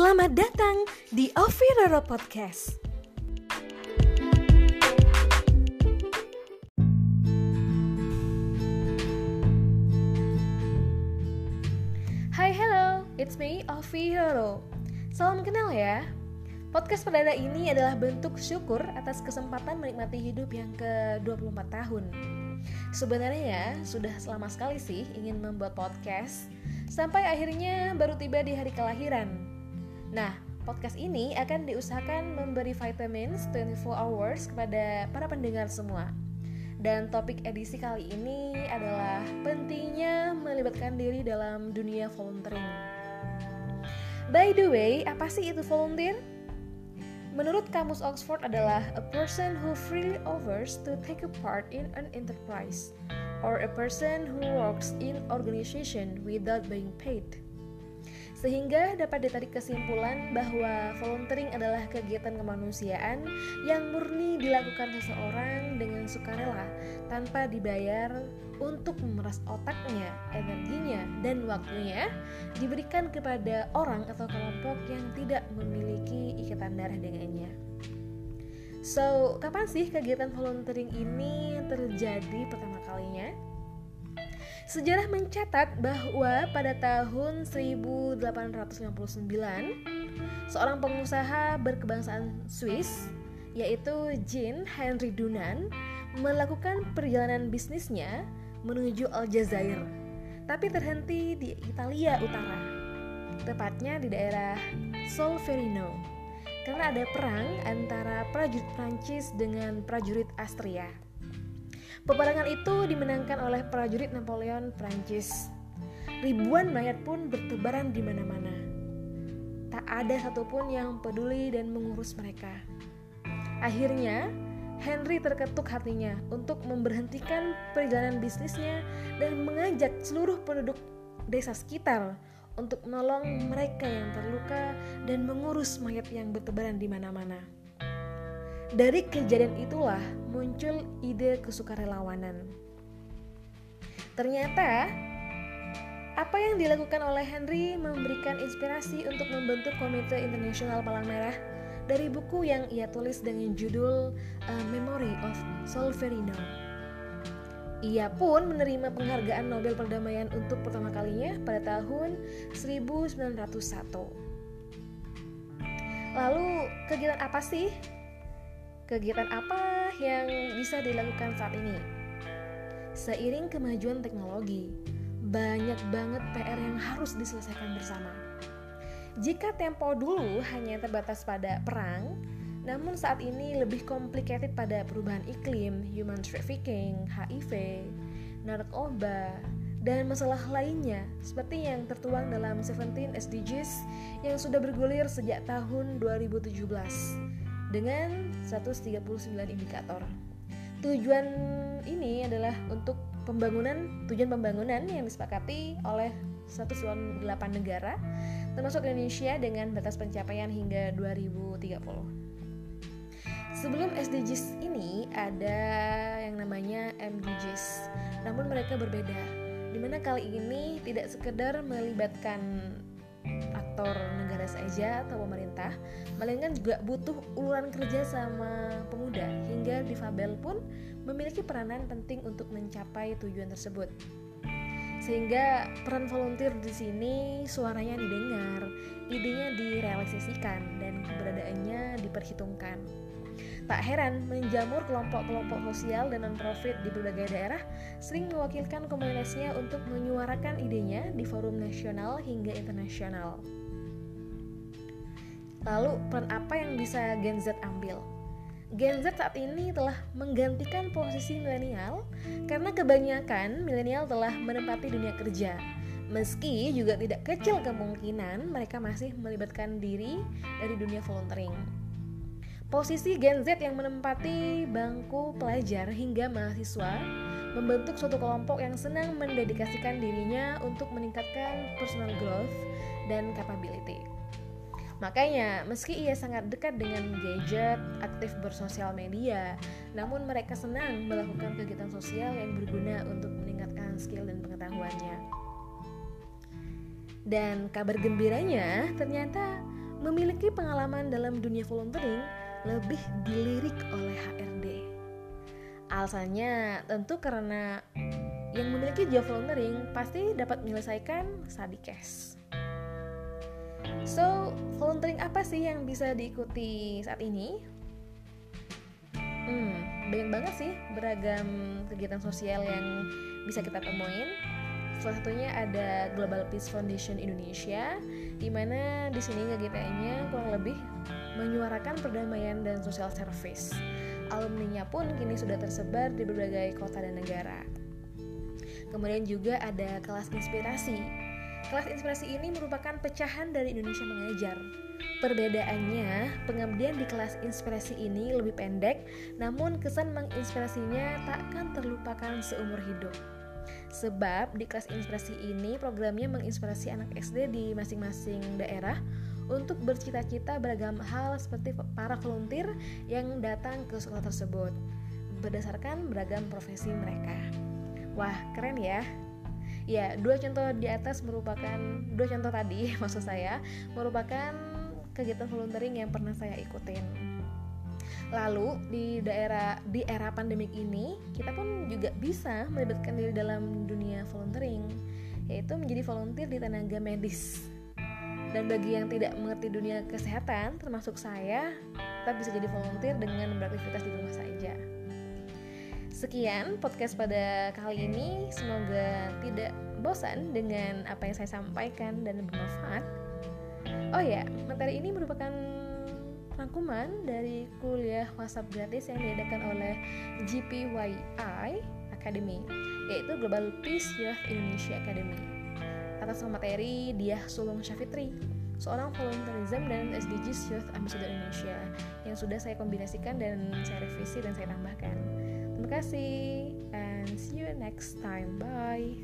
Selamat datang di Ovi Roro Podcast. Hai, hello, it's me, Ovi Roro. Salam kenal ya. Podcast perdana ini adalah bentuk syukur atas kesempatan menikmati hidup yang ke-24 tahun. Sebenarnya ya, sudah selama sekali sih ingin membuat podcast, sampai akhirnya baru tiba di hari kelahiran. Nah, podcast ini akan diusahakan memberi vitamins 24 hours kepada para pendengar semua. Dan topik edisi kali ini adalah pentingnya melibatkan diri dalam dunia volunteering. By the way, apa sih itu volunteer? Menurut kamus Oxford adalah a person who freely offers to take a part in an enterprise or a person who works in organization without being paid. Sehingga dapat ditarik kesimpulan bahwa volunteering adalah kegiatan kemanusiaan yang murni dilakukan seseorang dengan sukarela tanpa dibayar untuk memeras otaknya, energinya, dan waktunya diberikan kepada orang atau kelompok yang tidak memiliki ikatan darah dengannya. So, kapan sih kegiatan volunteering ini terjadi pertama kalinya? Sejarah mencatat bahwa pada tahun 1859 seorang pengusaha berkebangsaan Swiss yaitu Jean Henry Dunant melakukan perjalanan bisnisnya menuju Aljazair tapi terhenti di Italia Utara tepatnya di daerah Solferino karena ada perang antara prajurit Prancis dengan prajurit Austria. Peperangan itu dimenangkan oleh prajurit Napoleon Prancis. Ribuan mayat pun bertebaran di mana-mana. Tak ada satupun yang peduli dan mengurus mereka. Akhirnya, Henry terketuk hatinya untuk memberhentikan perjalanan bisnisnya dan mengajak seluruh penduduk desa sekitar untuk menolong mereka yang terluka dan mengurus mayat yang bertebaran di mana-mana. Dari kejadian itulah muncul ide kesukarelawanan. Ternyata apa yang dilakukan oleh Henry memberikan inspirasi untuk membentuk Komite Internasional Palang Merah dari buku yang ia tulis dengan judul uh, Memory of Solferino. Ia pun menerima penghargaan Nobel Perdamaian untuk pertama kalinya pada tahun 1901. Lalu, kegiatan apa sih Kegiatan apa yang bisa dilakukan saat ini? Seiring kemajuan teknologi, banyak banget PR yang harus diselesaikan bersama. Jika tempo dulu hanya terbatas pada perang, namun saat ini lebih complicated pada perubahan iklim, human trafficking, HIV, narkoba, dan masalah lainnya seperti yang tertuang dalam 17 SDGs yang sudah bergulir sejak tahun 2017 dengan 139 indikator. Tujuan ini adalah untuk pembangunan tujuan pembangunan yang disepakati oleh 198 negara termasuk Indonesia dengan batas pencapaian hingga 2030. Sebelum SDGs ini ada yang namanya MDGs, namun mereka berbeda. Di mana kali ini tidak sekedar melibatkan aktor negara saja atau pemerintah, melainkan juga butuh uluran kerja sama pemuda hingga difabel pun memiliki peranan penting untuk mencapai tujuan tersebut. Sehingga peran volunteer di sini suaranya didengar, idenya direalisasikan dan keberadaannya diperhitungkan. Tak heran, menjamur kelompok-kelompok sosial dan non-profit di berbagai daerah sering mewakilkan komunitasnya untuk menyuarakan idenya di forum nasional hingga internasional. Lalu, peran apa yang bisa Gen Z ambil? Gen Z saat ini telah menggantikan posisi milenial karena kebanyakan milenial telah menempati dunia kerja. Meski juga tidak kecil kemungkinan mereka masih melibatkan diri dari dunia volunteering. Posisi Gen Z yang menempati bangku pelajar hingga mahasiswa membentuk suatu kelompok yang senang mendedikasikan dirinya untuk meningkatkan personal growth dan capability. Makanya, meski ia sangat dekat dengan gadget, aktif bersosial media, namun mereka senang melakukan kegiatan sosial yang berguna untuk meningkatkan skill dan pengetahuannya. Dan kabar gembiranya, ternyata memiliki pengalaman dalam dunia volunteering lebih dilirik oleh HRD. Alasannya tentu karena yang memiliki job volunteering pasti dapat menyelesaikan study case. So, volunteering apa sih yang bisa diikuti saat ini? Hmm, banyak banget sih beragam kegiatan sosial yang bisa kita temuin. Salah satunya ada Global Peace Foundation Indonesia, di mana di sini kegiatannya kurang lebih menyuarakan perdamaian dan social service. Alumninya pun kini sudah tersebar di berbagai kota dan negara. Kemudian juga ada kelas inspirasi. Kelas inspirasi ini merupakan pecahan dari Indonesia Mengajar. Perbedaannya, pengabdian di kelas inspirasi ini lebih pendek, namun kesan menginspirasinya takkan terlupakan seumur hidup. Sebab di kelas inspirasi ini programnya menginspirasi anak SD di masing-masing daerah untuk bercita-cita beragam hal seperti para volunteer yang datang ke sekolah tersebut berdasarkan beragam profesi mereka. Wah, keren ya. Ya, dua contoh di atas merupakan dua contoh tadi maksud saya merupakan kegiatan volunteering yang pernah saya ikutin. Lalu di daerah di era pandemik ini kita pun juga bisa melibatkan diri dalam dunia volunteering yaitu menjadi volunteer di tenaga medis. Dan bagi yang tidak mengerti dunia kesehatan termasuk saya, kita bisa jadi volunteer dengan beraktivitas di rumah saja. Sekian podcast pada kali ini. Semoga tidak bosan dengan apa yang saya sampaikan dan bermanfaat. Oh ya, materi ini merupakan rangkuman dari kuliah WhatsApp gratis yang diadakan oleh GPYI Academy, yaitu Global Peace Youth Indonesia Academy. Atas materi Diah Sulung Syafitri, seorang volunteerism dan SDGs Youth Ambassador Indonesia yang sudah saya kombinasikan dan saya revisi dan saya tambahkan. Terima kasih and see you next time. Bye.